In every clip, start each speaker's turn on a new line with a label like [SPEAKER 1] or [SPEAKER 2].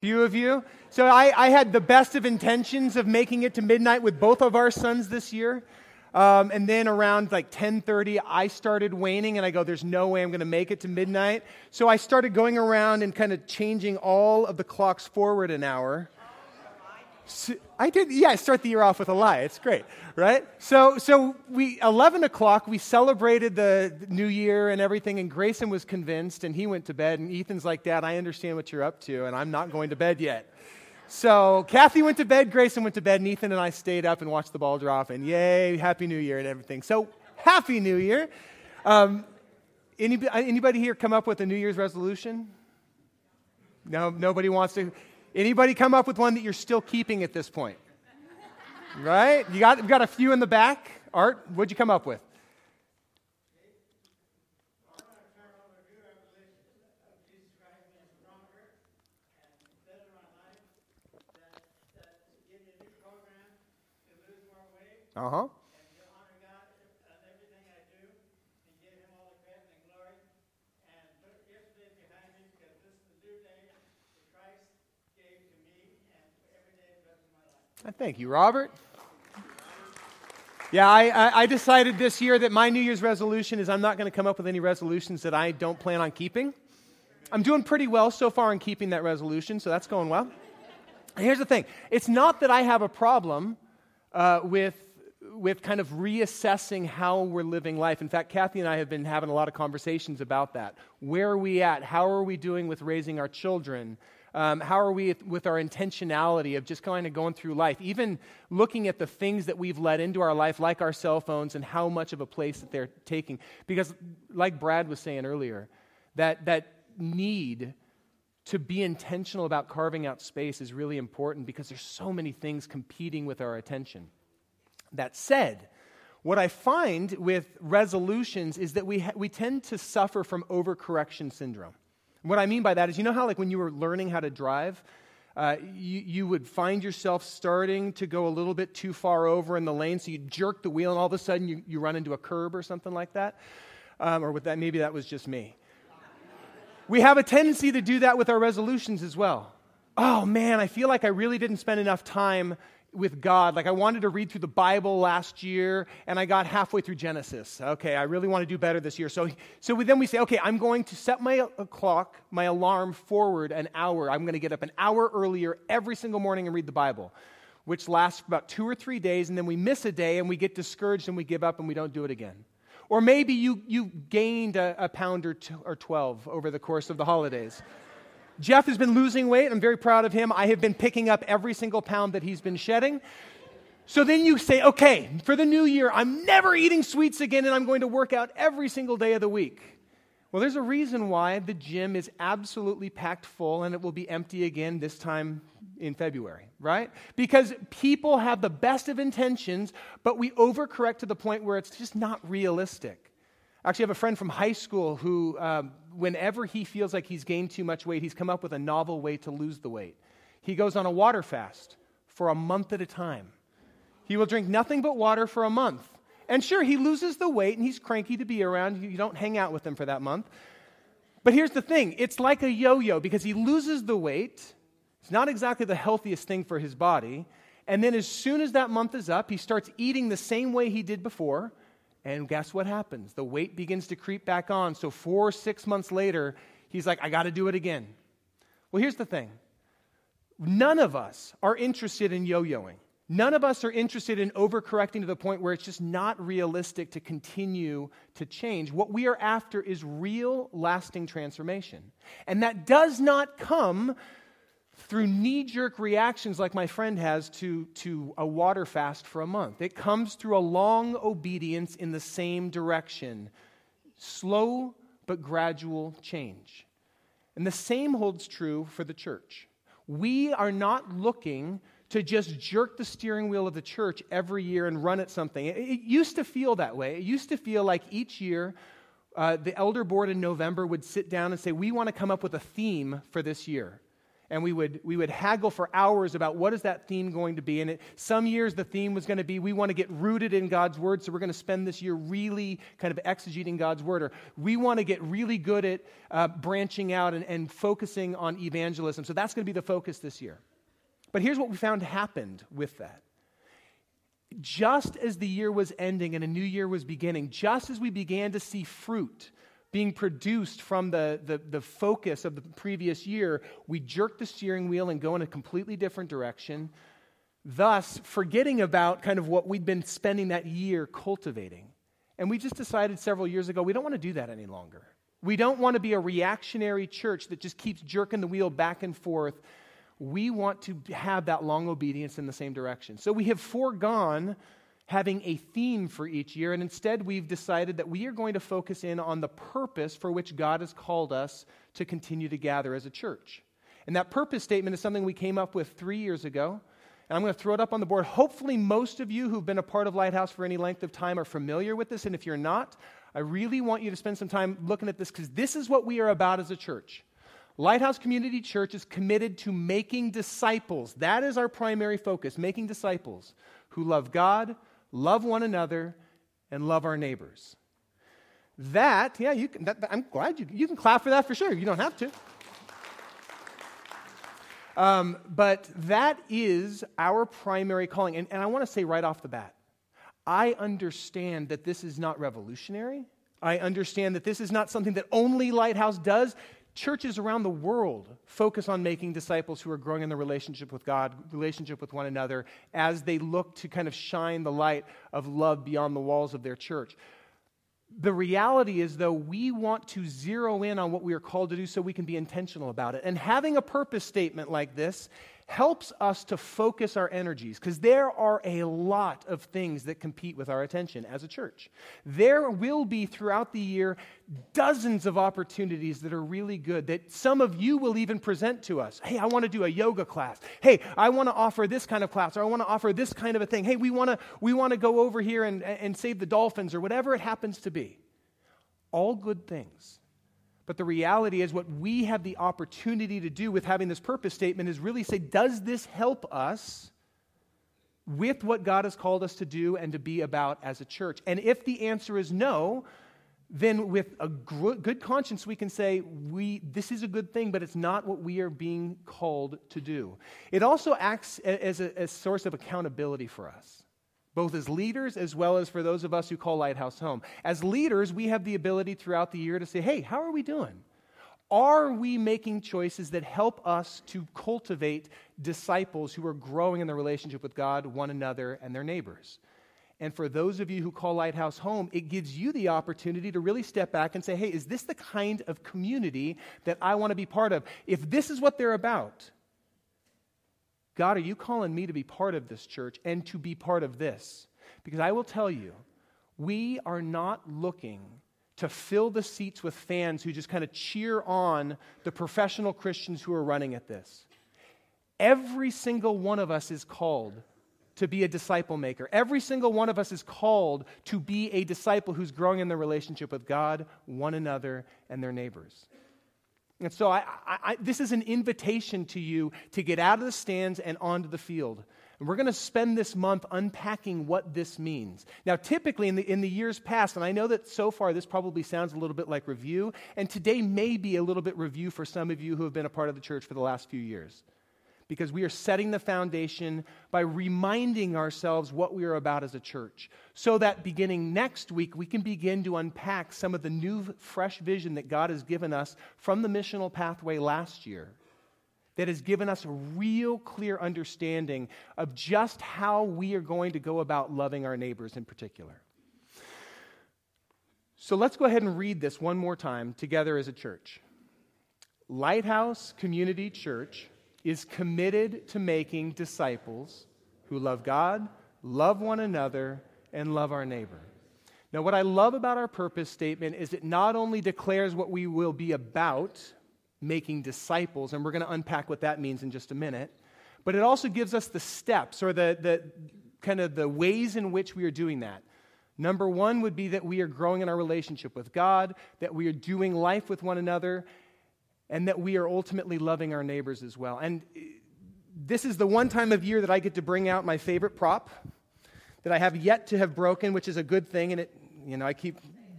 [SPEAKER 1] few of you. So I, I, had the best of intentions of making it to midnight with both of our sons this year. Um, and then around like 10:30, I started waning, and I go, "There's no way I'm going to make it to midnight." So I started going around and kind of changing all of the clocks forward an hour. So I did, yeah. Start the year off with a lie. It's great, right? So, so we 11 o'clock. We celebrated the New Year and everything, and Grayson was convinced, and he went to bed. And Ethan's like, "Dad, I understand what you're up to, and I'm not going to bed yet." So Kathy went to bed, Grayson went to bed, and Ethan and I stayed up and watched the ball drop, and yay, Happy New Year and everything. So Happy New Year. Um, anybody, anybody here come up with a New Year's resolution? No, nobody wants to. Anybody come up with one that you're still keeping at this point? Right? You got, you got a few in the back. Art, what'd you come up with? Uh huh. Thank you, Robert. Yeah, I, I, decided this year that my New Year's resolution is I'm not going to come up with any resolutions that I don't plan on keeping. I'm doing pretty well so far in keeping that resolution, so that's going well. And here's the thing it's not that I have a problem uh, with with kind of reassessing how we're living life. In fact, Kathy and I have been having a lot of conversations about that. Where are we at? How are we doing with raising our children? Um, how are we with our intentionality of just kind of going through life? Even looking at the things that we've let into our life, like our cell phones, and how much of a place that they're taking. Because, like Brad was saying earlier, that, that need to be intentional about carving out space is really important because there's so many things competing with our attention. That said, what I find with resolutions is that we, ha- we tend to suffer from overcorrection syndrome. What I mean by that is, you know how, like, when you were learning how to drive, uh, you, you would find yourself starting to go a little bit too far over in the lane, so you jerk the wheel, and all of a sudden you, you run into a curb or something like that? Um, or with that, maybe that was just me. We have a tendency to do that with our resolutions as well. Oh man, I feel like I really didn't spend enough time with God. Like I wanted to read through the Bible last year and I got halfway through Genesis. Okay, I really want to do better this year. So, so then we say, okay, I'm going to set my clock, my alarm forward an hour. I'm going to get up an hour earlier every single morning and read the Bible, which lasts about two or three days. And then we miss a day and we get discouraged and we give up and we don't do it again. Or maybe you, you gained a, a pound or, or 12 over the course of the holidays. Jeff has been losing weight. I'm very proud of him. I have been picking up every single pound that he's been shedding. So then you say, okay, for the new year, I'm never eating sweets again and I'm going to work out every single day of the week. Well, there's a reason why the gym is absolutely packed full and it will be empty again this time in February, right? Because people have the best of intentions, but we overcorrect to the point where it's just not realistic. I actually have a friend from high school who um, whenever he feels like he's gained too much weight, he's come up with a novel way to lose the weight. He goes on a water fast for a month at a time. He will drink nothing but water for a month. And sure, he loses the weight and he's cranky to be around. You don't hang out with him for that month. But here's the thing it's like a yo yo because he loses the weight. It's not exactly the healthiest thing for his body. And then as soon as that month is up, he starts eating the same way he did before. And guess what happens? The weight begins to creep back on. So, four or six months later, he's like, I got to do it again. Well, here's the thing none of us are interested in yo yoing. None of us are interested in overcorrecting to the point where it's just not realistic to continue to change. What we are after is real, lasting transformation. And that does not come through knee jerk reactions like my friend has to, to a water fast for a month. It comes through a long obedience in the same direction, slow but gradual change. And the same holds true for the church. We are not looking to just jerk the steering wheel of the church every year and run at something. It, it used to feel that way. It used to feel like each year uh, the elder board in November would sit down and say, We want to come up with a theme for this year. And we would, we would haggle for hours about what is that theme going to be. And it, some years the theme was going to be we want to get rooted in God's word, so we're going to spend this year really kind of exegeting God's word. Or we want to get really good at uh, branching out and, and focusing on evangelism. So that's going to be the focus this year. But here's what we found happened with that. Just as the year was ending and a new year was beginning, just as we began to see fruit, being produced from the, the, the, focus of the previous year, we jerk the steering wheel and go in a completely different direction, thus forgetting about kind of what we'd been spending that year cultivating. And we just decided several years ago we don't want to do that any longer. We don't want to be a reactionary church that just keeps jerking the wheel back and forth. We want to have that long obedience in the same direction. So we have foregone having a theme for each year, and instead we've decided that we are going to focus in on the purpose for which God has called us to continue to gather as a church. And that purpose statement is something we came up with three years ago. And I'm going to throw it up on the board. Hopefully, most of you who've been a part of Lighthouse for any length of time are familiar with this. And if you're not, I really want you to spend some time looking at this because this is what we are about as a church. Lighthouse Community Church is committed to making disciples. That is our primary focus, making disciples who love God, love one another, and love our neighbors. That, yeah, you can, that, I'm glad you, you can clap for that for sure. You don't have to. Um, but that is our primary calling. And, and I want to say right off the bat I understand that this is not revolutionary. I understand that this is not something that only Lighthouse does. Churches around the world focus on making disciples who are growing in their relationship with God, relationship with one another, as they look to kind of shine the light of love beyond the walls of their church. The reality is, though, we want to zero in on what we are called to do so we can be intentional about it. And having a purpose statement like this helps us to focus our energies because there are a lot of things that compete with our attention as a church. There will be throughout the year dozens of opportunities that are really good that some of you will even present to us. Hey, I want to do a yoga class. Hey, I want to offer this kind of class or I want to offer this kind of a thing. Hey, we want to we want to go over here and, and save the dolphins or whatever it happens to be. All good things. But the reality is, what we have the opportunity to do with having this purpose statement is really say, does this help us with what God has called us to do and to be about as a church? And if the answer is no, then with a good conscience, we can say, we, this is a good thing, but it's not what we are being called to do. It also acts as a, a source of accountability for us both as leaders as well as for those of us who call Lighthouse home. As leaders, we have the ability throughout the year to say, hey, how are we doing? Are we making choices that help us to cultivate disciples who are growing in their relationship with God, one another, and their neighbors? And for those of you who call Lighthouse home, it gives you the opportunity to really step back and say, hey, is this the kind of community that I want to be part of? If this is what they're about, God, are you calling me to be part of this church and to be part of this? Because I will tell you, we are not looking to fill the seats with fans who just kind of cheer on the professional Christians who are running at this. Every single one of us is called to be a disciple maker. Every single one of us is called to be a disciple who's growing in their relationship with God, one another, and their neighbors. And so I, I, this is an invitation to you to get out of the stands and onto the field. And we're going to spend this month unpacking what this means. Now, typically in the, in the years past, and I know that so far this probably sounds a little bit like review, and today may be a little bit review for some of you who have been a part of the church for the last few years because we are setting the foundation by reminding ourselves what we are about as a church. So that beginning next week, we can begin to unpack some of the new, fresh vision that God has given us from the missional pathway last year. That has given us a real clear understanding of just how we are going to go about loving our neighbors in particular. So let's go ahead and read this one more time together as a church. Lighthouse Community Church is committed to making disciples who love God, love one another, and love our neighbor. Now, what I love about our purpose statement is it not only declares what we will be about, making disciples, and we're going to unpack what that means in just a minute, but it also gives us the steps or the, the kind of the ways in which we are doing that. Number one would be that we are growing in our relationship with God, that we are doing life with one another, and that we are ultimately loving our neighbors as well. And uh, this is the one time of year that I get to bring out my favorite prop that I have yet to have broken, which is a good thing. And it, you know, I keep,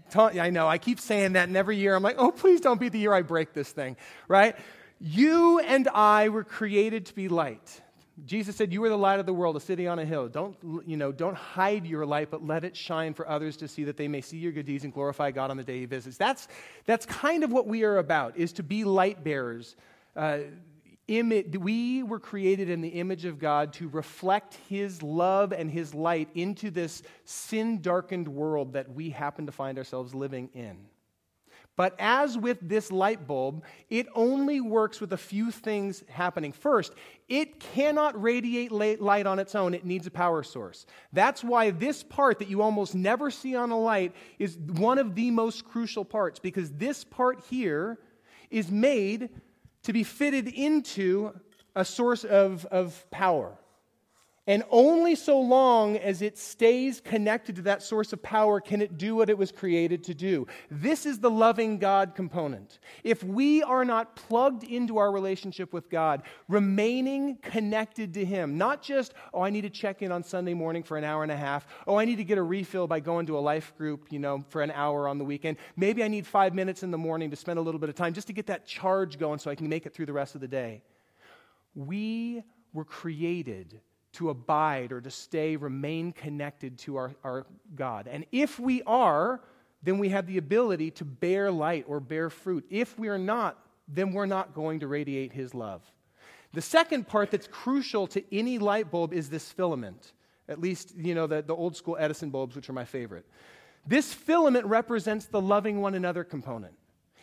[SPEAKER 1] ta- I know, I keep saying that, and every year I'm like, oh, please don't be the year I break this thing, right? You and I were created to be light. Jesus said, You are the light of the world, a city on a hill. Don't, you know, don't hide your light, but let it shine for others to see that they may see your good deeds and glorify God on the day he visits. That's, that's kind of what we are about, is to be light bearers. Uh, we were created in the image of God to reflect his love and his light into this sin darkened world that we happen to find ourselves living in. But as with this light bulb, it only works with a few things happening. First, it cannot radiate light on its own, it needs a power source. That's why this part that you almost never see on a light is one of the most crucial parts, because this part here is made to be fitted into a source of, of power. And only so long as it stays connected to that source of power can it do what it was created to do. This is the loving God component. If we are not plugged into our relationship with God, remaining connected to Him, not just, oh, I need to check in on Sunday morning for an hour and a half, oh, I need to get a refill by going to a life group, you know, for an hour on the weekend. Maybe I need five minutes in the morning to spend a little bit of time just to get that charge going so I can make it through the rest of the day. We were created to abide or to stay, remain connected to our, our God. And if we are, then we have the ability to bear light or bear fruit. If we are not, then we're not going to radiate His love. The second part that's crucial to any light bulb is this filament. At least, you know, the, the old school Edison bulbs, which are my favorite. This filament represents the loving one another component.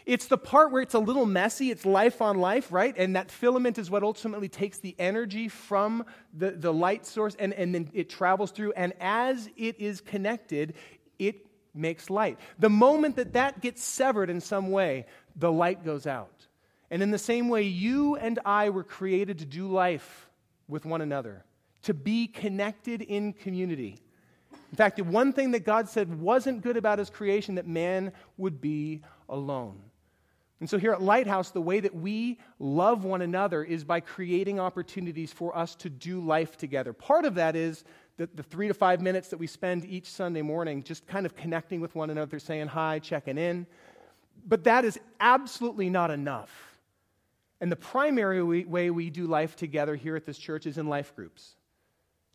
[SPEAKER 1] It's the part where it's a little messy, it's life on life, right? And that filament is what ultimately takes the energy from the, the light source and, and then it travels through. And as it is connected, it makes light. The moment that that gets severed in some way, the light goes out. And in the same way, you and I were created to do life with one another, to be connected in community. In fact, the one thing that God said wasn't good about his creation that man would be alone. And so, here at Lighthouse, the way that we love one another is by creating opportunities for us to do life together. Part of that is the, the, three to five minutes that we spend each Sunday morning just kind of connecting with one another, saying hi, checking in. But that is absolutely not enough. And the primary way we do life together here at this church is in life groups.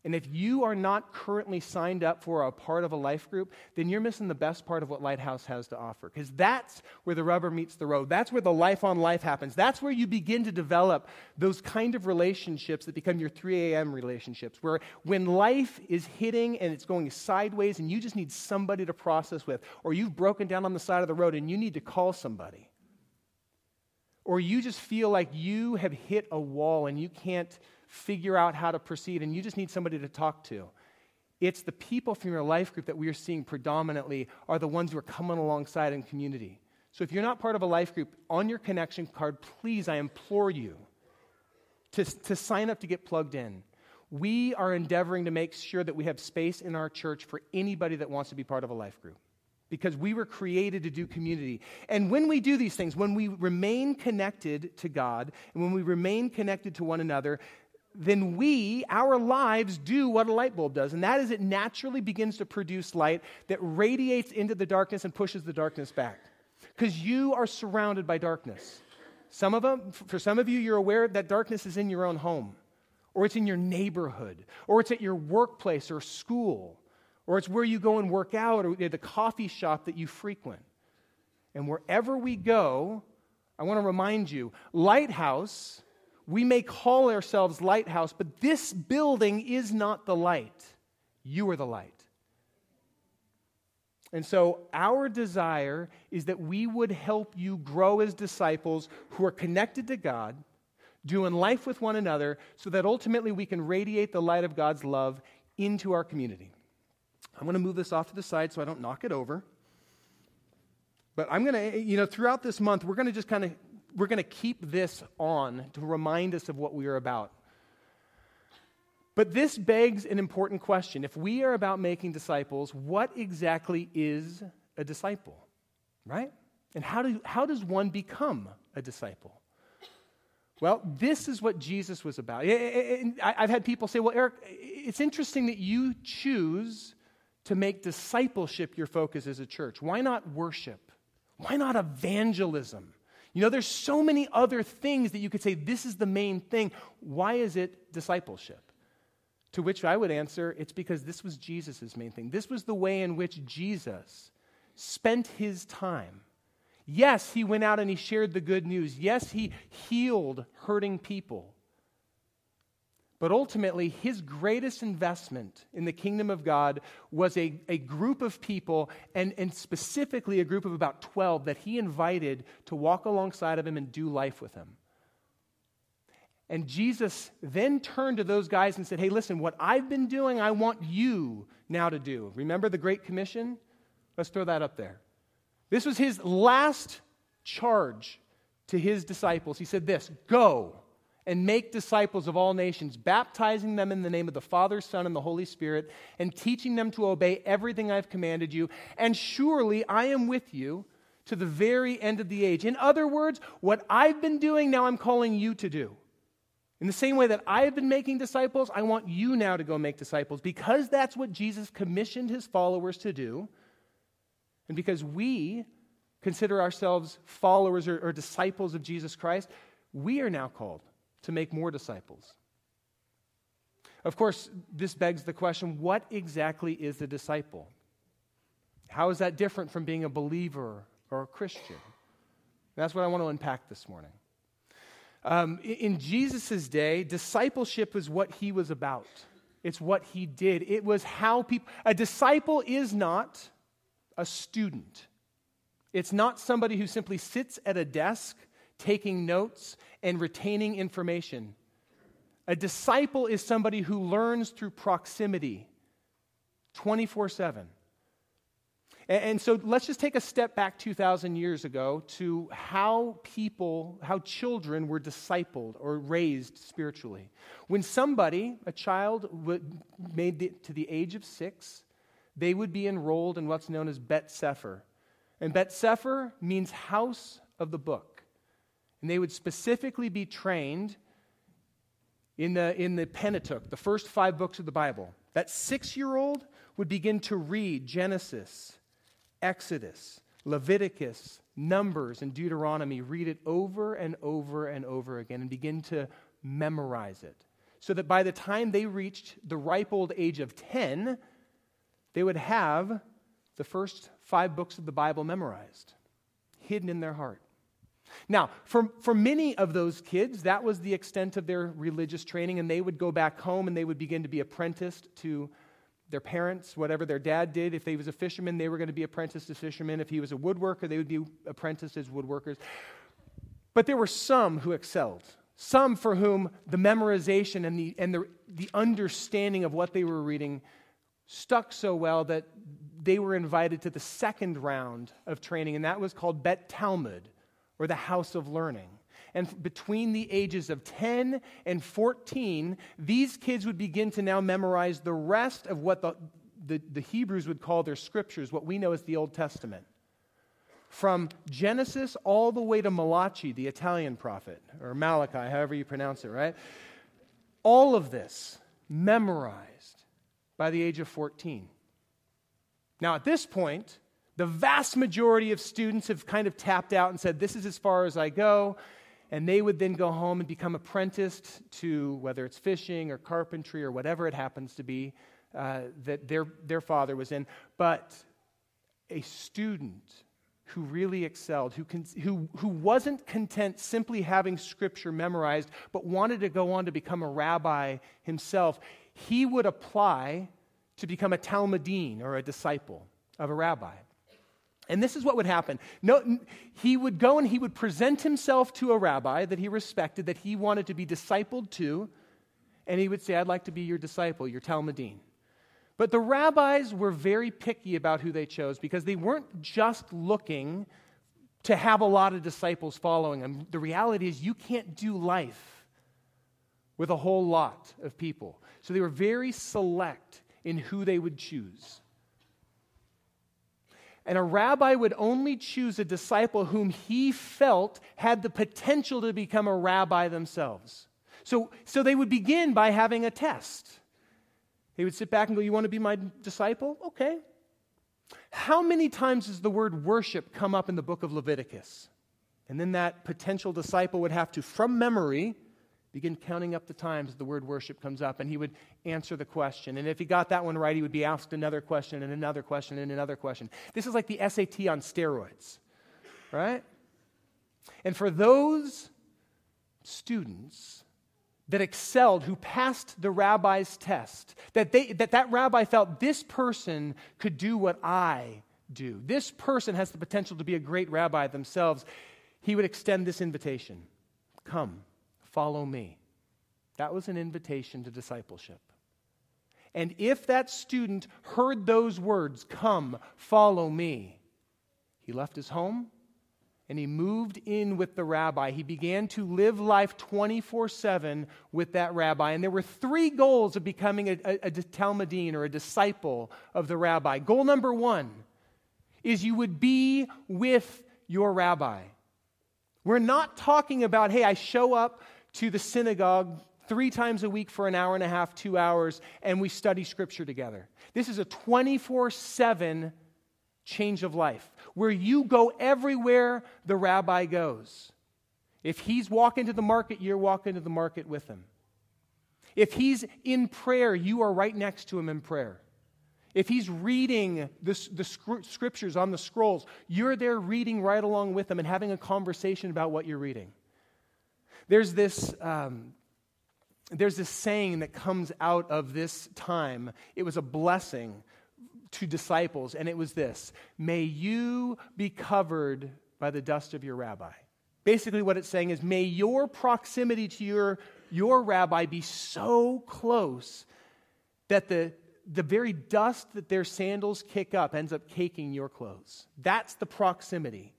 [SPEAKER 1] And if you are not currently signed up for a part of a life group, then you're missing the best part of what Lighthouse has to offer. Because that's where the rubber meets the road. That's where the life on life happens. That's where you begin to develop those kind of relationships that become your 3 a.m. relationships, where when life is hitting and it's going sideways and you just need somebody to process with, or you've broken down on the side of the road and you need to call somebody, or you just feel like you have hit a wall and you can't figure out how to proceed, and you just need somebody to talk to. It's the people from your life group that we are seeing predominantly are the ones who are coming alongside in community. So if you're not part of a life group, on your connection card, please, I implore you to, to sign up to get plugged in. We are endeavoring to make sure that we have space in our church for anybody that wants to be part of a life group because we were created to do community. And when we do these things, when we remain connected to God and when we remain connected to one another, then we, our lives, do what a light bulb does. And that is, it naturally begins to produce light that radiates into the darkness and pushes the darkness back. Because you are surrounded by darkness. Some of them, for some of you, you're aware that darkness is in your own home, or it's in your neighborhood, or it's at your workplace or school, or it's where you go and work out, or the coffee shop that you frequent. And wherever we go, I want to remind you Lighthouse we may call ourselves Lighthouse, but this building is not the light. You are the light. And so, our desire is that we would help you grow as disciples who are connected to God, doing life with one another, so that ultimately we can radiate the light of God's love into our community. I'm going to move this off to the side so I don't knock it over. But I'm going to, you know, throughout this month, we're going to just kind of we're going to keep this on to remind us of what we are about. But this begs an important question. If we are about making disciples, what exactly is a disciple? Right? And how, do, how does one become a disciple? Well, this is what Jesus was about. I've had people say, well, Eric, it's interesting that you choose to make discipleship your focus as a church. Why not worship? Why not evangelism? You know, there's so many other things that you could say, this is the main thing. Why is it discipleship? To which I would answer, it's because this was Jesus' main thing. This was the way in which Jesus spent his time. Yes, he went out and he shared the good news. Yes, he healed hurting people. But ultimately, his greatest investment in the kingdom of God was a, a group of people, and, and specifically a group of about 12 that he invited to walk alongside of him and do life with him. And Jesus then turned to those guys and said, Hey, listen, what I've been doing, I want you now to do. Remember the Great Commission? Let's throw that up there. This was his last charge to his disciples. He said, This go and make disciples of all nations, baptizing them in the name of the Father, Son, and the Holy Spirit, and teaching them to obey everything I've commanded you. And surely I am with you to the very end of the age. In other words, what I've been doing, now I'm calling you to do. In the same way that I've been making disciples, I want you now to go make disciples because that's what Jesus commissioned his followers to do. And because we consider ourselves followers or, or disciples of Jesus Christ, we are now called to make more disciples. Of course, this begs the question what exactly is a disciple? How is that different from being a believer or a Christian? That's what I want to unpack this morning. Um, in Jesus' day, discipleship was what he was about. It's what he did. It was how people. A disciple is not a student, it's not somebody who simply sits at a desk taking notes and retaining information. A disciple is somebody who learns through proximity 24 7. And so let's just take a step back 2,000 years ago to how people, how children were discipled or raised spiritually. When somebody, a child, made it to the age of six, they would be enrolled in what's known as Bet Sefer. And Bet Sefer means house of the book and they would specifically be trained in the, in the Pentateuch, the first five books of the Bible. That six year old would begin to read Genesis, Exodus, Leviticus, Numbers, and Deuteronomy, read it over and over and over again, and begin to memorize it. So that by the time they reached the ripe old age of 10, they would have the first five books of the Bible memorized, hidden in their heart. Now, for, for many of those kids, that was the extent of their religious training, and they would go back home and they would begin to be apprenticed to their parents, whatever their dad did. If he was a fisherman, they were going to be apprenticed as fishermen. If he was a woodworker, they would be apprenticed as woodworkers. But there were some who excelled, some for whom the memorization and the, and the, the understanding of what they were reading stuck so well that they were invited to the second round of training, and that was called Bet Talmud or the house of learning. And between the ages of 10 and 14, these kids would begin to now memorize the rest of what the, the, the, Hebrews would call their scriptures, what we know as the Old Testament. From Genesis all the way to Malachi, the Italian prophet, or Malachi, however you pronounce it, right? All of this memorized by the age of 14. Now, at this point, the vast majority of students have kind of tapped out and said, This is as far as I go. And they would then go home and become apprenticed to whether it's fishing or carpentry or whatever it happens to be uh, that their, their father was in. But a student who really excelled, who, con- who, who wasn't content simply having scripture memorized, but wanted to go on to become a rabbi himself, he would apply to become a Talmudine or a disciple of a rabbi. And this is what would happen. No, he would go and he would present himself to a rabbi that he respected, that he wanted to be discipled to, and he would say, I'd like to be your disciple, your Talmudine. But the rabbis were very picky about who they chose because they weren't just looking to have a lot of disciples following them. The reality is, you can't do life with a whole lot of people. So they were very select in who they would choose. And a rabbi would only choose a disciple whom he felt had the potential to become a rabbi themselves. So, so they would begin by having a test. They would sit back and go, You want to be my disciple? Okay. How many times does the word worship come up in the book of Leviticus? And then that potential disciple would have to, from memory, begin counting up the times the word worship comes up, and he would answer the question. And if he got that one right, he would be asked another question and another question and another question. This is like the SAT on steroids, right? And for those students that excelled, who passed the rabbi's test, that, they, that that rabbi felt this person could do what I do. This person has the potential to be a great rabbi themselves. He would extend this invitation Come, follow me. That was an invitation to discipleship. And if that student heard those words, Come, follow me, he left his home, and he moved in with the rabbi. He began to live life 24 7 with that rabbi. And there were three goals of becoming a, a, a or a disciple of the rabbi. Goal number one is you would be with your rabbi. We're not talking about, hey, I show up to the synagogue three times a week for an hour and a half, two hours, and we study scripture together. This is a 24 7 change of life, where you go everywhere the rabbi goes. If he's walking to the market, you're walking to the market with him. If he's in prayer, you are right next to him in prayer. If he's reading the, the scriptures on the scrolls, you're there reading right along with him and having a conversation about what you're reading. There's this, um, there's this saying that comes out of this time. It was a blessing to disciples, and it was this May you be covered by the dust of your rabbi. Basically, what it's saying is, may your proximity to your, your rabbi be so close that the, the very dust that their sandals kick up ends up caking your clothes. That's the proximity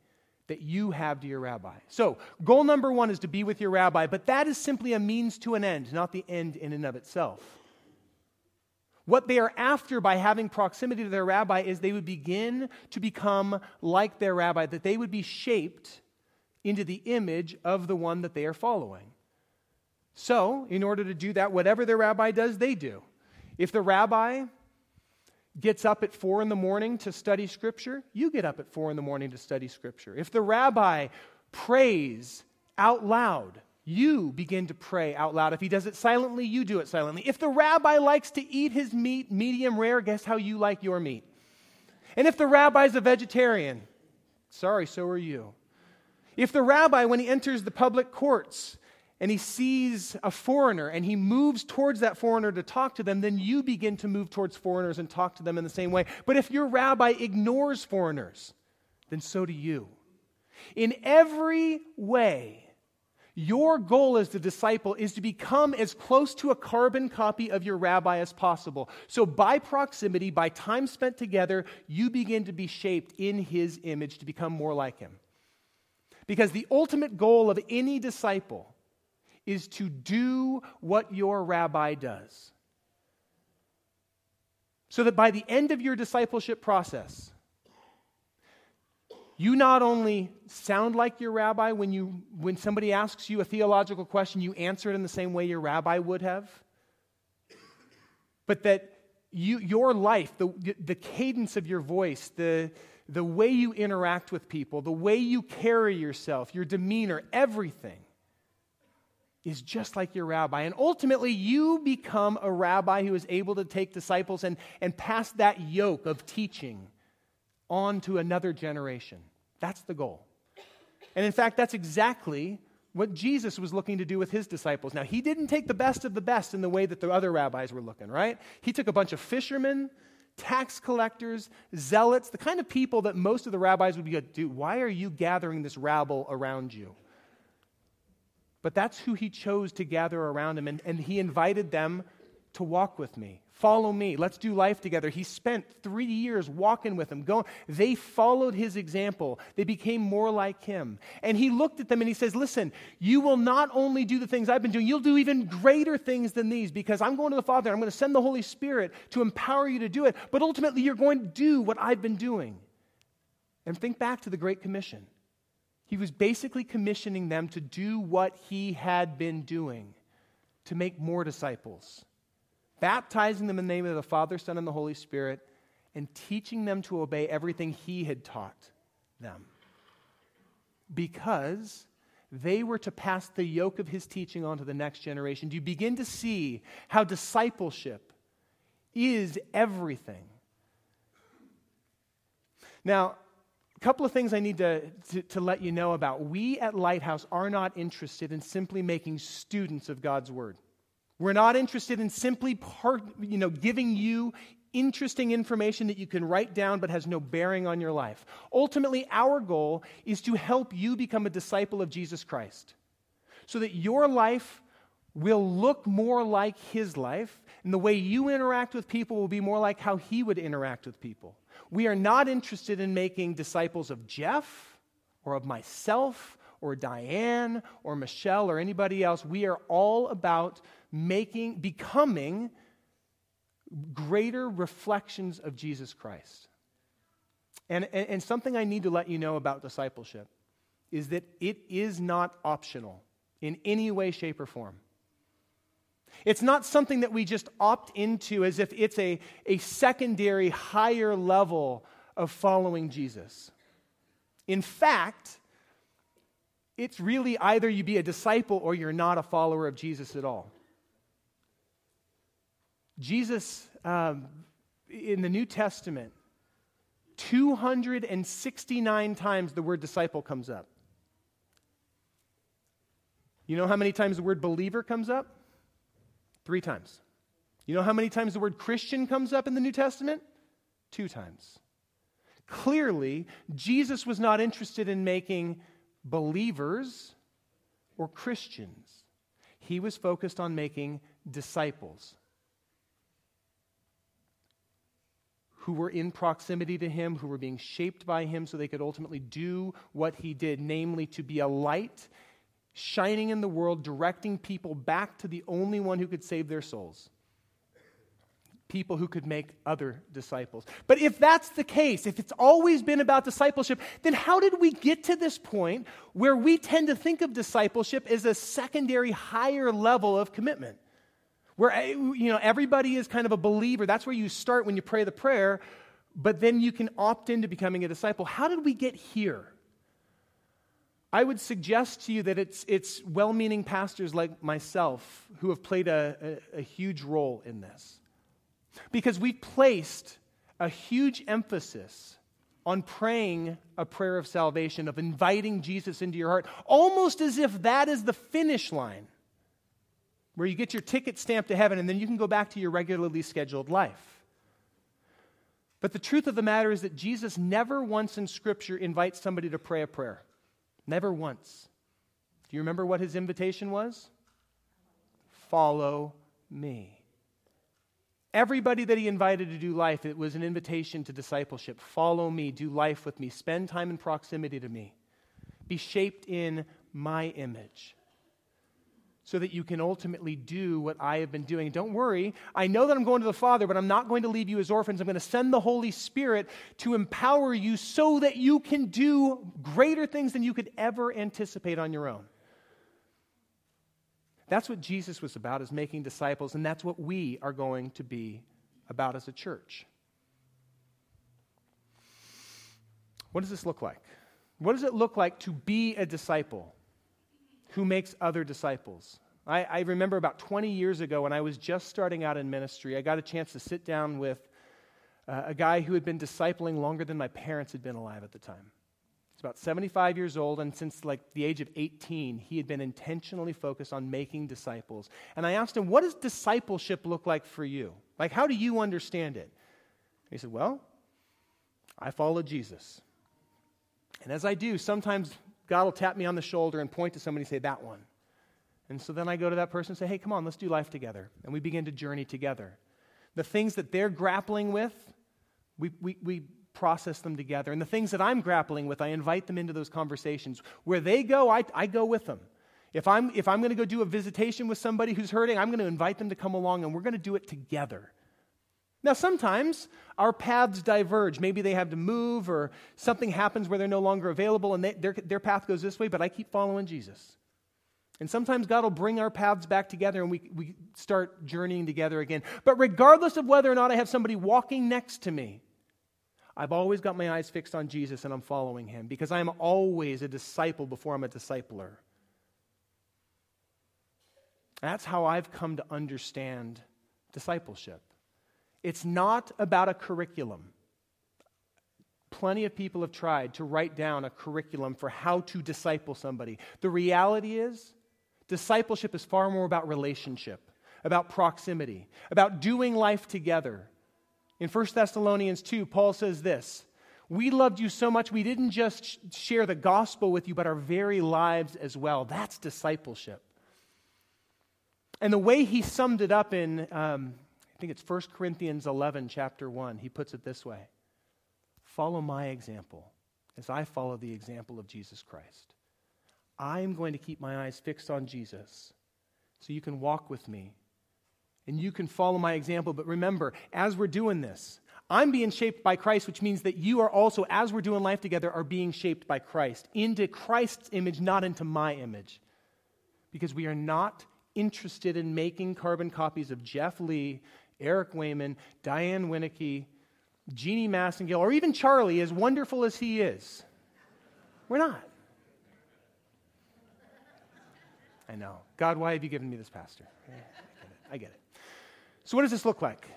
[SPEAKER 1] that you have to your rabbi. So, goal number one is to be with your rabbi, but that is simply a means to an end, not the end in and of itself. What they are after by having proximity to their rabbi is they would begin to become like their rabbi, that they would be shaped into the image of the one that they are following. So, in order to do that, whatever their rabbi does, they do. If the rabbi gets up at four in the morning to study scripture, you get up at four in the morning to study scripture. If the rabbi prays out loud, you begin to pray out loud. If he does it silently, you do it silently. If the rabbi likes to eat his meat medium rare, guess how you like your meat? And if the rabbi's a vegetarian, sorry, so are you. If the rabbi, when he enters the public courts and he sees a foreigner and he moves towards that foreigner to talk to them, then you begin to move towards foreigners and talk to them in the same way. But if your rabbi ignores foreigners, then so do you. In every way, your goal as the disciple is to become as close to a carbon copy of your rabbi as possible. So, by proximity, by time spent together, you begin to be shaped in his image to become more like him. Because the ultimate goal of any disciple is to do what your rabbi does. So that by the end of your discipleship process, you not only sound like your rabbi when, you, when somebody asks you a theological question, you answer it in the same way your rabbi would have, but that you, your life, the, the cadence of your voice, the, the way you interact with people, the way you carry yourself, your demeanor, everything is just like your rabbi. And ultimately, you become a rabbi who is able to take disciples and, and pass that yoke of teaching on to another generation. That's the goal. And in fact, that's exactly what Jesus was looking to do with his disciples. Now, he didn't take the best of the best in the way that the other rabbis were looking, right? He took a bunch of fishermen, tax collectors, zealots, the kind of people that most of the rabbis would be like, dude, why are you gathering this rabble around you? But that's who he chose to gather around him, and, and he invited them to walk with me. Follow me. Let's do life together. He spent three years walking with them. Going, they followed his example. They became more like him. And he looked at them and he says, Listen, you will not only do the things I've been doing, you'll do even greater things than these because I'm going to the Father. And I'm going to send the Holy Spirit to empower you to do it. But ultimately, you're going to do what I've been doing. And think back to the Great Commission. He was basically commissioning them to do what he had been doing to make more disciples, baptizing them in the name of the Father, Son, and the Holy Spirit, and teaching them to obey everything he had taught them. Because they were to pass the yoke of his teaching on to the next generation. Do you begin to see how discipleship is everything? Now, a couple of things I need to, to, to, let you know about. We at Lighthouse are not interested in simply making students of God's Word. We're not interested in simply part, you know, giving you interesting information that you can write down but has no bearing on your life. Ultimately, our goal is to help you become a disciple of Jesus Christ so that your life will look more like his life, and the way you interact with people will be more like how he would interact with people. We are not interested in making disciples of Jeff or of myself or Diane or Michelle or anybody else. We are all about making, becoming greater reflections of Jesus Christ. And, and, and, something I need to let you know about discipleship is that it is not optional in any way, shape, or form. It's not something that we just opt into as if it's a, a secondary, higher level of following Jesus. In fact, it's really either you be a disciple or you're not a follower of Jesus at all. Jesus, um, in the New Testament, 269 times the word disciple comes up. You know how many times the word believer comes up? Three times. You know how many times the word Christian comes up in the New Testament? Two times. Clearly, Jesus was not interested in making believers or Christians, he was focused on making disciples who were in proximity to him, who were being shaped by him so they could ultimately do what he did, namely to be a light shining in the world, directing people back to the only one who could save their souls. People who could make other disciples. But if that's the case, if it's always been about discipleship, then how did we get to this point where we tend to think of discipleship as a secondary, higher level of commitment? Where eh, you know everybody is kind of a believer. That's where you start when you pray the prayer, but then you can opt into becoming a disciple. How did we get here? I would suggest to you that it's, it's well meaning pastors like myself who have played a, a, a huge role in this. Because we've placed a huge emphasis on praying a prayer of salvation, of inviting Jesus into your heart, almost as if that is the finish line where you get your ticket stamped to heaven and then you can go back to your regularly scheduled life. But the truth of the matter is that Jesus never once in Scripture invites somebody to pray a prayer. Never once. Do you remember what his invitation was? Follow me. Everybody that he invited to do life, it was an invitation to discipleship. Follow me, do life with me, spend time in proximity to me, be shaped in my image so that you can ultimately do what I have been doing. Don't worry, I know that I'm going to the Father, but I'm not going to leave you as orphans. I'm going to send the Holy Spirit to empower you so that you can do greater things than you could ever anticipate on your own. That's what Jesus was about, is making disciples, and that's what we are going to be about as a church. What does this look like? What does it look like to be a disciple? Who makes other disciples. I, I, remember about 20 years ago when I was just starting out in ministry, I got a chance to sit down with uh, a guy who had been discipling longer than my parents had been alive at the time. He's about 75 years old, and since like the age of 18, he had been intentionally focused on making disciples. And I asked him, What does discipleship look like for you? Like, how do you understand it? He said, Well, I follow Jesus. And as I do, sometimes God will tap me on the shoulder and point to somebody and say, That one. And so then I go to that person and say, Hey, come on, let's do life together. And we begin to journey together. The things that they're grappling with, we, we, we process them together. And the things that I'm grappling with, I invite them into those conversations. Where they go, I, I go with them. If I'm, if I'm going to go do a visitation with somebody who's hurting, I'm going to invite them to come along and we're going to do it together. Now, sometimes our paths diverge. Maybe they have to move or something happens where they're no longer available and they, their, their path goes this way, but I keep following Jesus. And sometimes God will bring our paths back together and we, we start journeying together again. But regardless of whether or not I have somebody walking next to me, I've always got my eyes fixed on Jesus and I'm following him because I am always a disciple before I'm a discipler. That's how I've come to understand discipleship. It's not about a curriculum. Plenty of people have tried to write down a curriculum for how to disciple somebody. The reality is, discipleship is far more about relationship, about proximity, about doing life together. In 1 Thessalonians 2, Paul says this We loved you so much, we didn't just share the gospel with you, but our very lives as well. That's discipleship. And the way he summed it up in, um, I think it's 1 Corinthians 11, chapter 1, he puts it this way Follow my example as I follow the example of Jesus Christ. I'm going to keep my eyes fixed on Jesus so you can walk with me and you can follow my example. But remember, as we're doing this, I'm being shaped by Christ, which means that you are also, as we're doing life together, are being shaped by Christ into Christ's image, not into my image. Because we are not interested in making carbon copies of Jeff Lee, Eric Wayman, Diane Winneke, Jeannie Massengale, or even Charlie, as wonderful as he is. We're not. I know. God, why have you given me this pastor? I get it. I get it. So, what does this look like?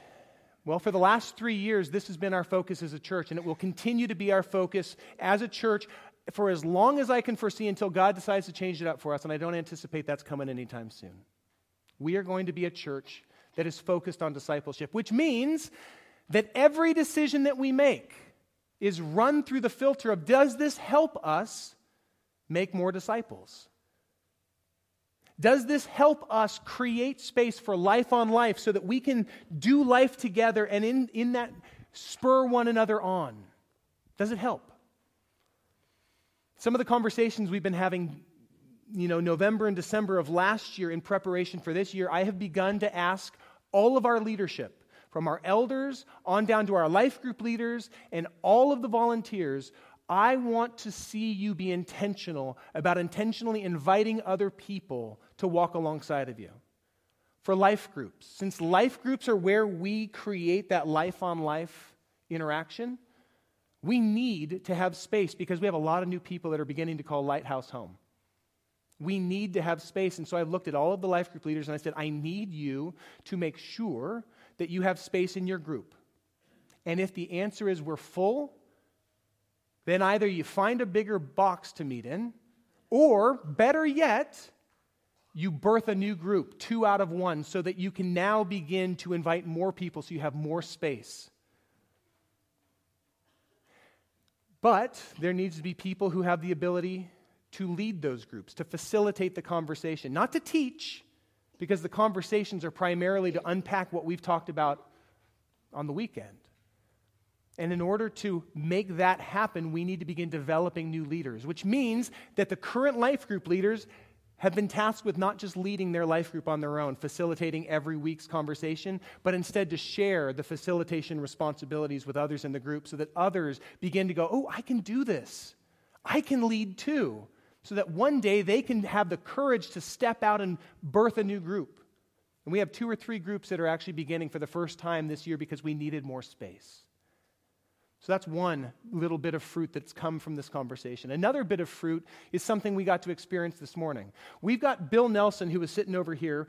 [SPEAKER 1] Well, for the last three years, this has been our focus as a church, and it will continue to be our focus as a church for as long as I can foresee until God decides to change it up for us, and I don't anticipate that's coming anytime soon. We are going to be a church that is focused on discipleship, which means that every decision that we make is run through the filter of does this help us make more disciples? Does this help us create space for life on life so that we can do life together and in, in that spur one another on? Does it help? Some of the conversations we've been having, you know, November and December of last year in preparation for this year, I have begun to ask all of our leadership, from our elders on down to our life group leaders and all of the volunteers, I want to see you be intentional about intentionally inviting other people to walk alongside of you. For life groups, since life groups are where we create that life on life interaction, we need to have space because we have a lot of new people that are beginning to call Lighthouse home. We need to have space. And so I looked at all of the life group leaders and I said, I need you to make sure that you have space in your group. And if the answer is we're full, then either you find a bigger box to meet in, or better yet, you birth a new group, two out of one, so that you can now begin to invite more people so you have more space. But there needs to be people who have the ability to lead those groups, to facilitate the conversation, not to teach, because the conversations are primarily to unpack what we've talked about on the weekend. And in order to make that happen, we need to begin developing new leaders, which means that the current life group leaders have been tasked with not just leading their life group on their own, facilitating every week's conversation, but instead to share the facilitation responsibilities with others in the group so that others begin to go, Oh, I can do this. I can lead too. So that one day they can have the courage to step out and birth a new group. And we have two or three groups that are actually beginning for the first time this year because we needed more space. So that's one little bit of fruit that's come from this conversation. Another bit of fruit is something we got to experience this morning. We've got Bill Nelson, who is sitting over here.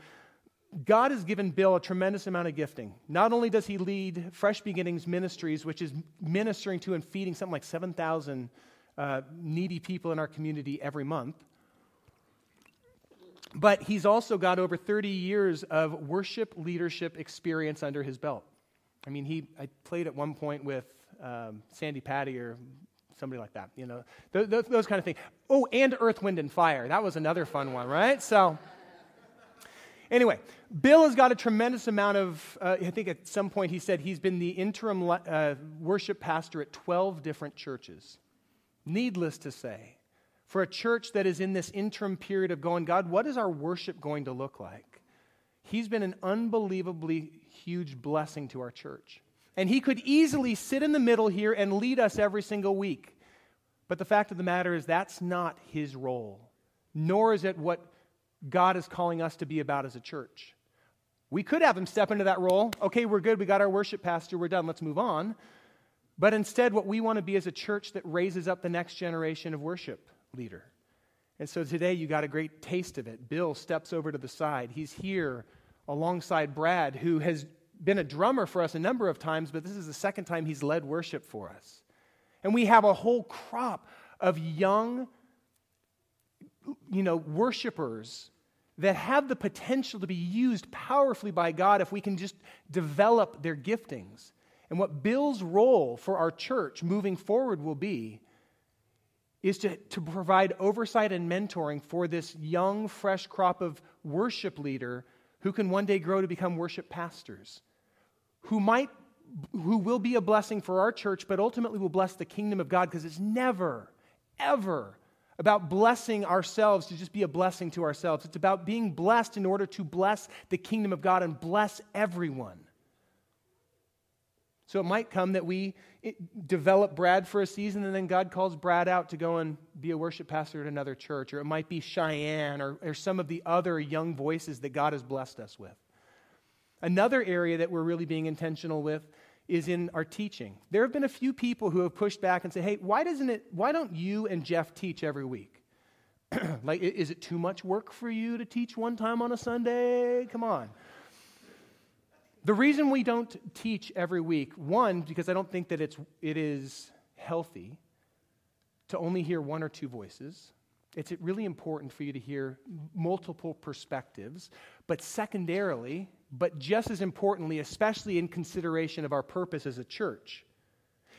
[SPEAKER 1] God has given Bill a tremendous amount of gifting. Not only does he lead Fresh Beginnings Ministries, which is ministering to and feeding something like 7,000 uh, needy people in our community every month, but he's also got over 30 years of worship leadership experience under his belt. I mean, he I played at one point with um, Sandi Patty or somebody like that, you know, th- th- those kind of things. Oh, and Earth, Wind, and Fire. That was another fun one, right? So, anyway, Bill has got a tremendous amount of, uh, I think at some point he said he's been the interim uh, worship pastor at 12 different churches. Needless to say, for a church that is in this interim period of going, God, what is our worship going to look like? He's been an unbelievably huge blessing to our church. And he could easily sit in the middle here and lead us every single week. But the fact of the matter is, that's not his role, nor is it what God is calling us to be about as a church. We could have him step into that role. Okay, we're good. We got our worship pastor. We're done. Let's move on. But instead, what we want to be is a church that raises up the next generation of worship leader. And so today you got a great taste of it. Bill steps over to the side. He's here alongside Brad, who has been a drummer for us a number of times, but this is the second time he's led worship for us. And we have a whole crop of young, you know, worshipers that have the potential to be used powerfully by God if we can just develop their giftings. And what Bill's role for our church moving forward will be is to, to provide oversight and mentoring for this young, fresh crop of worship leader who can one day grow to become worship pastors, who might who will be a blessing for our church, but ultimately will bless the kingdom of God because it's never, ever about blessing ourselves to just be a blessing to ourselves. It's about being blessed in order to bless the kingdom of God and bless everyone. So it might come that we develop Brad for a season and then God calls Brad out to go and be a worship pastor at another church. Or it might be Cheyenne or, or some of the other young voices that God has blessed us with. Another area that we're really being intentional with is in our teaching. There have been a few people who have pushed back and say, "Hey, why doesn't it why don't you and Jeff teach every week?" like is it too much work for you to teach one time on a Sunday? Come on. The reason we don't teach every week, one, because I don't think that it's it is healthy to only hear one or two voices. It's really important for you to hear multiple perspectives. But secondarily, but just as importantly, especially in consideration of our purpose as a church,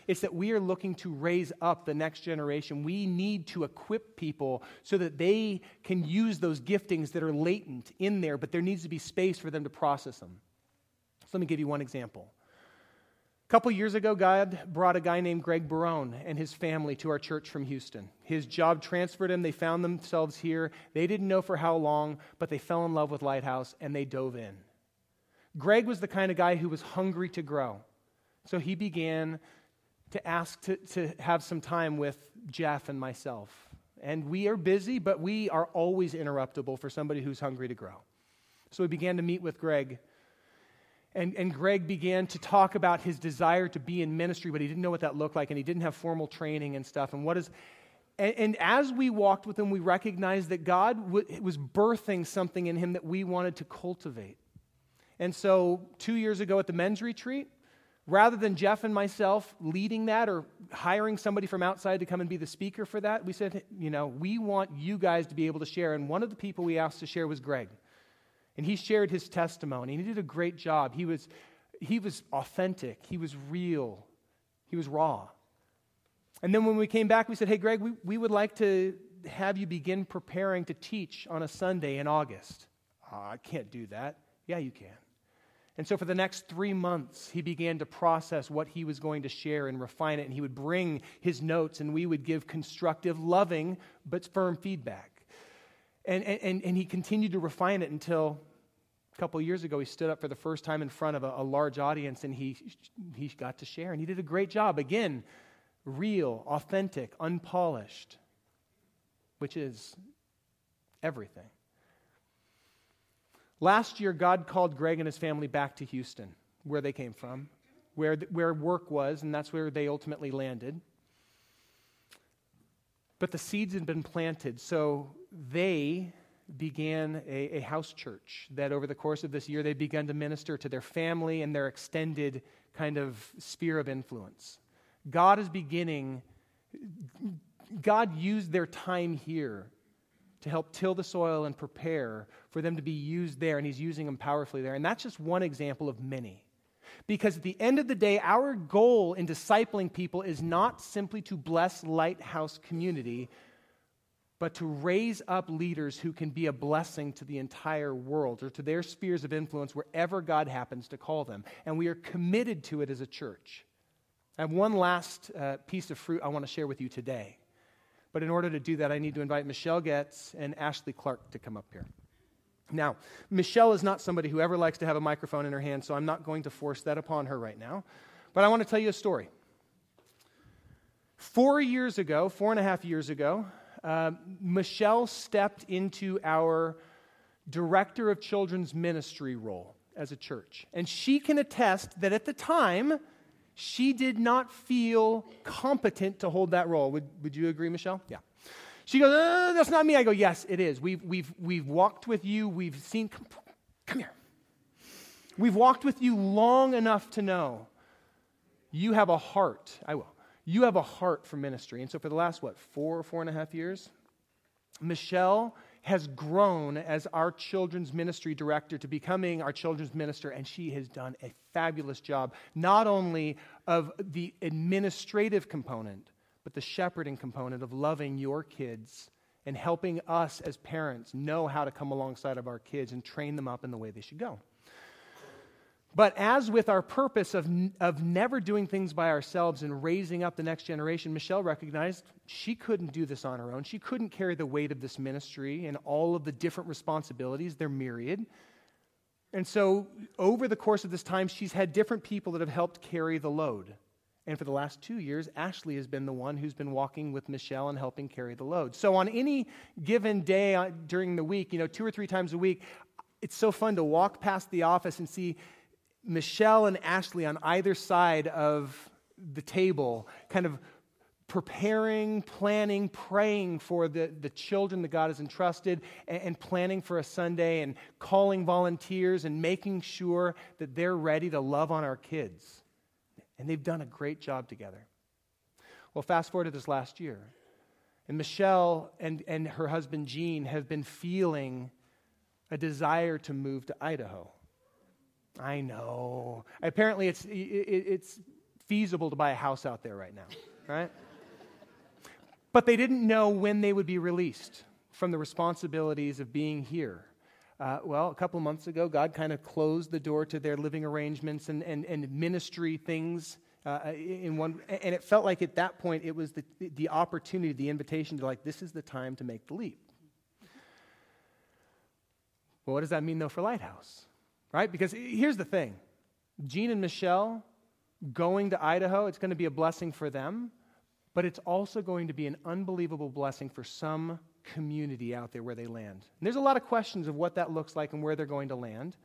[SPEAKER 1] it's that we are looking to raise up the next generation. We need to equip people so that they can use those giftings that are latent in there, but there needs to be space for them to process them. So let me give you one example. A couple years ago, God brought a guy named Greg Barone and his family to our church from Houston. His job transferred him. They found themselves here. They didn't know for how long, but they fell in love with Lighthouse and they dove in. Greg was the kind of guy who was hungry to grow. So he began to ask to, to have some time with Jeff and myself. And we are busy, but we are always interruptible for somebody who's hungry to grow. So we began to meet with Greg. And, and Greg began to talk about his desire to be in ministry, but he didn't know what that looked like, and he didn't have formal training and stuff. And what is, and, and as we walked with him, we recognized that God w- was birthing something in him that we wanted to cultivate. And so, two years ago at the men's retreat, rather than Jeff and myself leading that or hiring somebody from outside to come and be the speaker for that, we said, you know, we want you guys to be able to share. And one of the people we asked to share was Greg. And he shared his testimony, and he did a great job. He was, he was authentic, he was real, he was raw. And then when we came back, we said, hey, Greg, we, we would like to have you begin preparing to teach on a Sunday in August. Oh, I can't do that. Yeah, you can. And so, for the next three months, he began to process what he was going to share and refine it. And he would bring his notes, and we would give constructive, loving, but firm feedback. And, and, and he continued to refine it until couple years ago, he stood up for the first time in front of a, a large audience and he, he got to share. And he did a great job. Again, real, authentic, unpolished, which is everything. Last year, God called Greg and his family back to Houston, where they came from, where, where work was, and that's where they ultimately landed. But the seeds had been planted, so they began a, a, house church that over the course of this year they began to minister to their family and their extended kind of sphere of influence. God is beginning, God used their time here to help till the soil and prepare for them to be used there, and He's using them powerfully there. And that's just one example of many. Because at the end of the day, our goal in discipling people is not simply to bless Lighthouse community, but to raise up leaders who can be a blessing to the entire world or to their spheres of influence wherever God happens to call them. And we are committed to it as a church. I have one last uh, piece of fruit I want to share with you today. But in order to do that, I need to invite Michelle Getz and Ashley Clark to come up here. Now, Michelle is not somebody who ever likes to have a microphone in her hand, so I'm not going to force that upon her right now. But I want to tell you a story. Four years ago, four and a half years ago, uh, Michelle stepped into our director of children's ministry role as a church. And she can attest that at the time, she did not feel competent to hold that role. Would, would you agree, Michelle? Yeah. She goes, uh, That's not me. I go, Yes, it is. We've, we've, we've walked with you. We've seen, come, come here. We've walked with you long enough to know you have a heart. I will. You have a heart for ministry. And so for the last, what, four, four and a half years, Michelle has grown as our children's ministry director to becoming our children's minister, and she has done a fabulous job, not only of the administrative component, but the shepherding component of loving your kids and helping us as parents know how to come alongside of our kids and train them up in the way they should go. But as with our purpose of, of never doing things by ourselves and raising up the next generation, Michelle recognized she couldn't do this on her own. She couldn't carry the weight of this ministry and all of the different responsibilities, they're myriad. And so, over the course of this time, she's had different people that have helped carry the load. And for the last two years, Ashley has been the one who's been walking with Michelle and helping carry the load. So, on any given day uh, during the week, you know, two or three times a week, it's so fun to walk past the office and see Michelle and Ashley on either side of the table, kind of preparing, planning, praying for the, the children that God has entrusted, and, and, planning for a Sunday, and calling volunteers, and making sure that they're ready to love on our kids. And they've done a great job together. Well, fast forward to this last year. And Michelle and, and her husband Gene have been feeling a desire to move to Idaho. I know. Apparently, it's, it, it's feasible to buy a house out there right now, right? but they didn't know when they would be released from the responsibilities of being here. Uh, well, a couple of months ago, God kind of closed the door to their living arrangements and, and, and ministry things. Uh, in one, and it felt like at that point it was the, the opportunity, the invitation to like, this is the time to make the leap. Well, what does that mean though for Lighthouse? Right? Because here's the thing Gene and Michelle going to Idaho, it's going to be a blessing for them, but it's also going to be an unbelievable blessing for some community out there where they land. And there's a lot of questions of what that looks like and where they're going to land.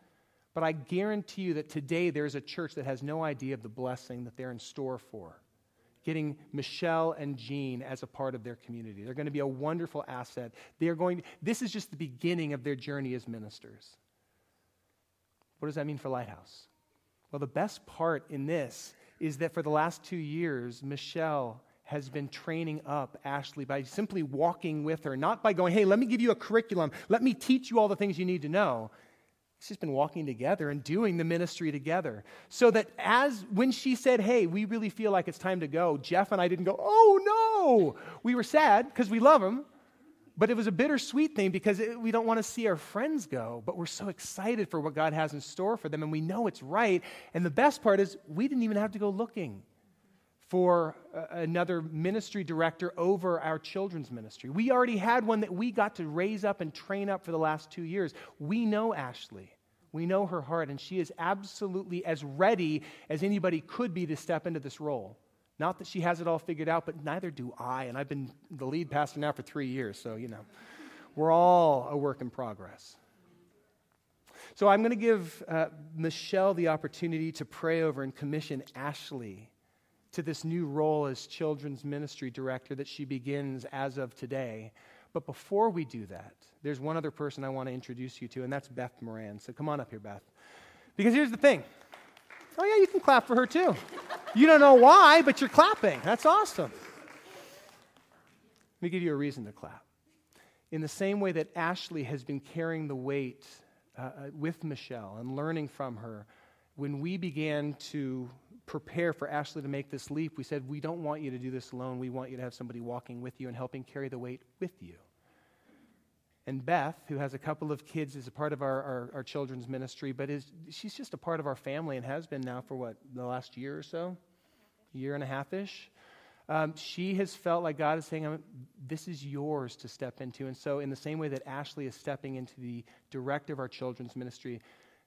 [SPEAKER 1] But I guarantee you that today there's a church that has no idea of the blessing that they're in store for. Getting Michelle and Jean as a part of their community. They're going to be a wonderful asset. They're going, this is just the beginning of their journey as ministers. What does that mean for Lighthouse? Well, the best part in this is that for the last two years, Michelle has been training up Ashley by simply walking with her, not by going, hey, let me give you a curriculum, let me teach you all the things you need to know. She's been walking together and doing the ministry together. So that as when she said, Hey, we really feel like it's time to go, Jeff and I didn't go, Oh no. We were sad because we love him, but it was a bittersweet thing because it, we don't want to see our friends go, but we're so excited for what God has in store for them, and we know it's right. And the best part is, we didn't even have to go looking for another ministry director over our children's ministry. We already had one that we got to raise up and train up for the last two years. We know Ashley. We know her heart, and she is absolutely as ready as anybody could be to step into this role. Not that she has it all figured out, but neither do I. And I've been the lead pastor now for three years, so, you know, we're all a work in progress. So I'm going to give uh, Michelle the opportunity to pray over and commission Ashley to this new role as children's ministry director that she begins as of today. But before we do that, there's one other person I want to introduce you to, and that's Beth Moran. So come on up here, Beth. Because here's the thing Oh, yeah, you can clap for her too. You don't know why, but you're clapping. That's awesome. Let me give you a reason to clap. In the same way that Ashley has been carrying the weight uh, uh, with Michelle and learning from her, when we began to prepare for Ashley to make this leap, we said, We don't want you to do this alone. We want you to have somebody walking with you and helping carry the weight with you. And Beth, who has a couple of kids, is a part of our, our, our, children's ministry, but is, she's just a part of our family and has been now for what, the last year or so? Year and a half ish. Um, she has felt like God is saying, This is yours to step into. And so, in the same way that Ashley is stepping into the director of our children's ministry,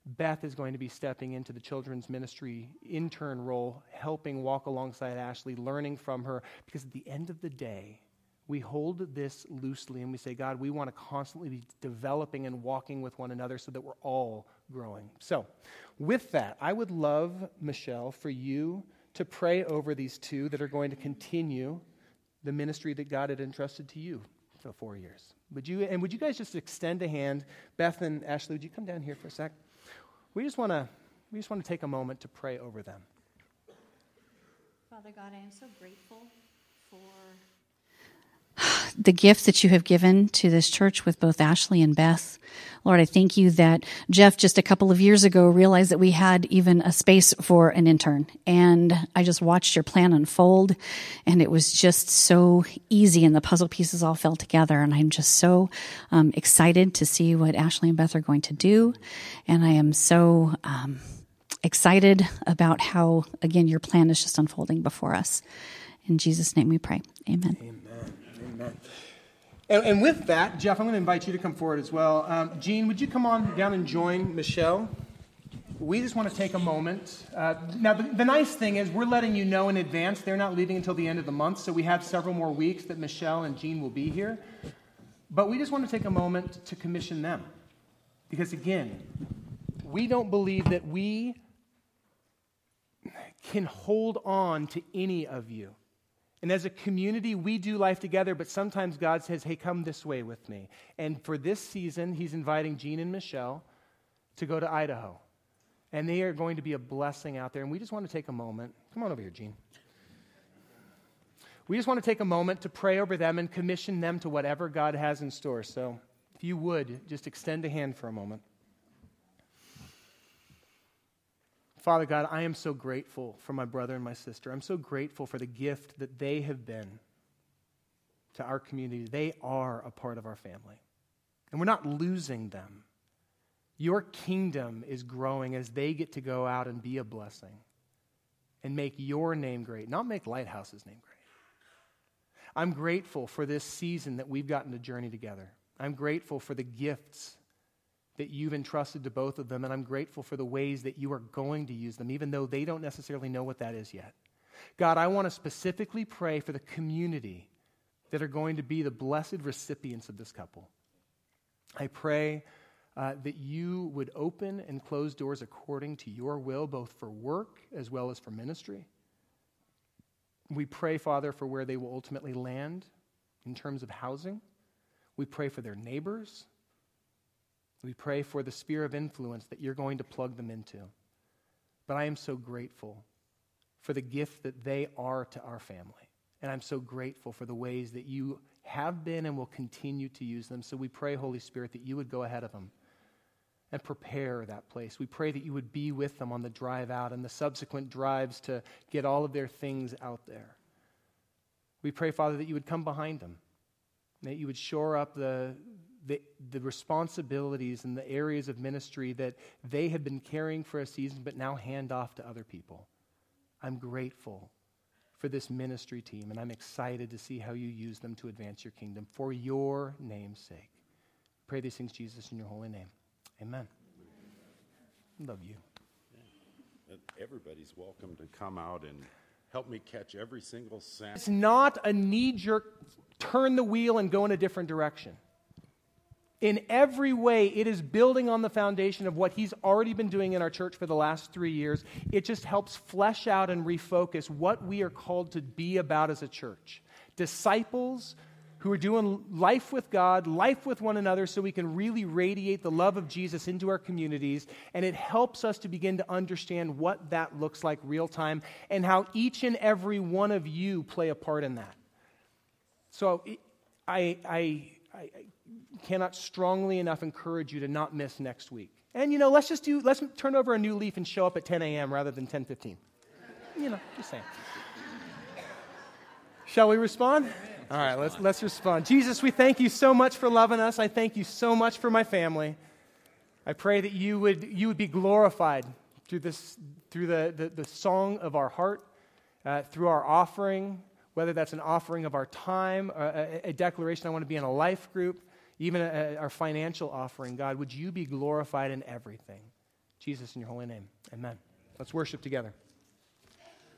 [SPEAKER 1] Beth is going to be stepping into the children's ministry intern role, helping walk alongside Ashley, learning from her. Because at the end of the day, we hold this loosely and we say, God, we want to constantly be developing and walking with one another so that we're all growing. So, with that, I would love, Michelle, for you to pray over these two that are going to continue the ministry that God had entrusted to you for four years. Would you, and would you guys just extend a hand? Beth and Ashley, would you come down here for a sec? We just want to we just want to take a moment to pray over them.
[SPEAKER 2] Father God, I am so grateful for
[SPEAKER 3] the gift that you have given to this church with both Ashley and Beth. Lord, I thank you that Jeff just a couple of years ago realized that we had even a space for an intern. And I just watched your plan unfold and it was just so easy and the puzzle pieces all fell together. And I'm just so um, excited to see what Ashley and Beth are going to do. And I am so, um, excited about how, again, your plan is just unfolding before us. In Jesus' name we pray. Amen.
[SPEAKER 1] Amen. Amen. And, and, with that, Jeff, I'm going to invite you to come forward as well. Um, Jean, would you come on down and join Michelle? We just want to take a moment. Uh, now, the, the, nice thing is, we're letting you know in advance. They're not leaving until the end of the month, so we have several more weeks that Michelle and Jean will be here. But we just want to take a moment to commission them. Because again, we don't believe that we can hold on to any of you. And as a community, we do life together, but sometimes God says, hey, come this way with me. And for this season, He's inviting Jean and Michelle to go to Idaho. And they are going to be a blessing out there. And we just want to take a moment. Come on over here, Jean. We just want to take a moment to pray over them and commission them to whatever God has in store. So if you would, just extend a hand for a moment. Father God, I am so grateful for my brother and my sister. I'm so grateful for the gift that they have been to our community. They are a part of our family. And we're not losing them. Your kingdom is growing as they get to go out and be a blessing and make your name great, not make Lighthouse's name great. I'm grateful for this season that we've gotten to journey together. I'm grateful for the gifts that you've entrusted to both of them, and I'm grateful for the ways that you are going to use them, even though they don't necessarily know what that is yet. God, I want to specifically pray for the community that are going to be the blessed recipients of this couple. I pray uh, that you would open and close doors according to your will, both for work as well as for ministry. We pray, Father, for where they will ultimately land in terms of housing. We pray for their neighbors. We pray for the sphere of influence that you're going to plug them into. But I am so grateful for the gift that they are to our family. And I'm so grateful for the ways that you have been and will continue to use them. So we pray, Holy Spirit, that you would go ahead of them and prepare that place. We pray that you would be with them on the drive out and the subsequent drives to get all of their things out there. We pray, Father, that you would come behind them, that you would shore up the, the, the responsibilities and the areas of ministry that they have been carrying for a season but now hand off to other people. I'm grateful for this ministry team, and I'm excited to see how you use them to advance your kingdom for your name's sake. Pray these things, Jesus, in your holy name. Amen. Love you.
[SPEAKER 4] Everybody's welcome to come out and help me catch every single sound.
[SPEAKER 1] It's not a knee jerk turn the wheel and go in a different direction. In every way, it is building on the foundation of what he's already been doing in our church for the last three years. It just helps flesh out and refocus what we are called to be about as a church. Disciples who are doing life with God, life with one another, so we can really radiate the love of Jesus into our communities. And it helps us to begin to understand what that looks like real time and how each and every one of you play a part in that. So I, I, I cannot strongly enough encourage you to not miss next week. And you know, let's just do let's turn over a new leaf and show up at 10 a.m. rather than 10:15. You know, just saying. Shall we respond? All right, let's let's respond. Jesus, we thank you so much for loving us. I thank you so much for my family. I pray that you would you would be glorified through this through the, the, the song of our heart, uh, through our offering, whether that's an offering of our time, a, a declaration I want to be in a life group, even our financial offering, God, would you be glorified in everything? Jesus, in your holy name, amen. Let's worship together.